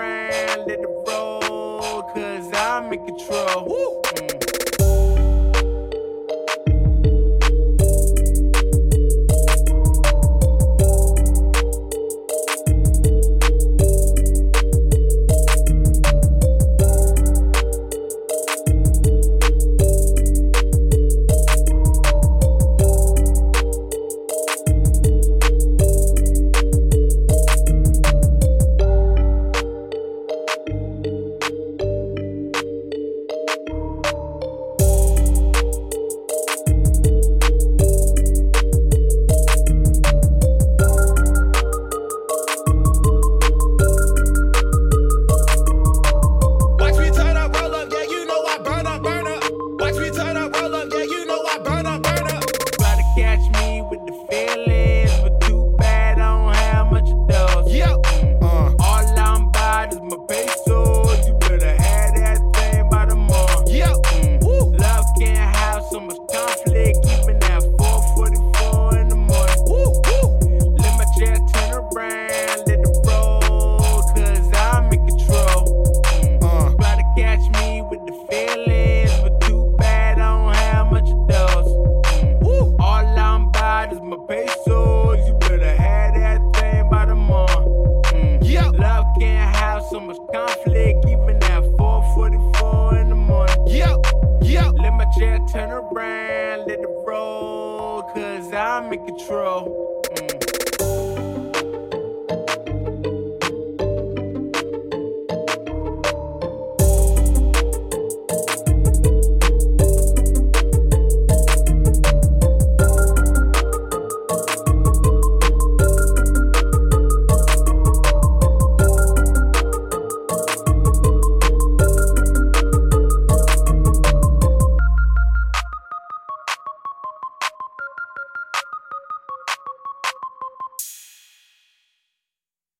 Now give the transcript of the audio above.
around, let it roll, cause I'm in control. Woo! Mm. my pesos. You better have that thing by the month. Mm. Yep. Love can't have so much conflict, even at 4:44 in the morning. Yep. Yep. Let my chair turn around, let it roll, cause I'm in control.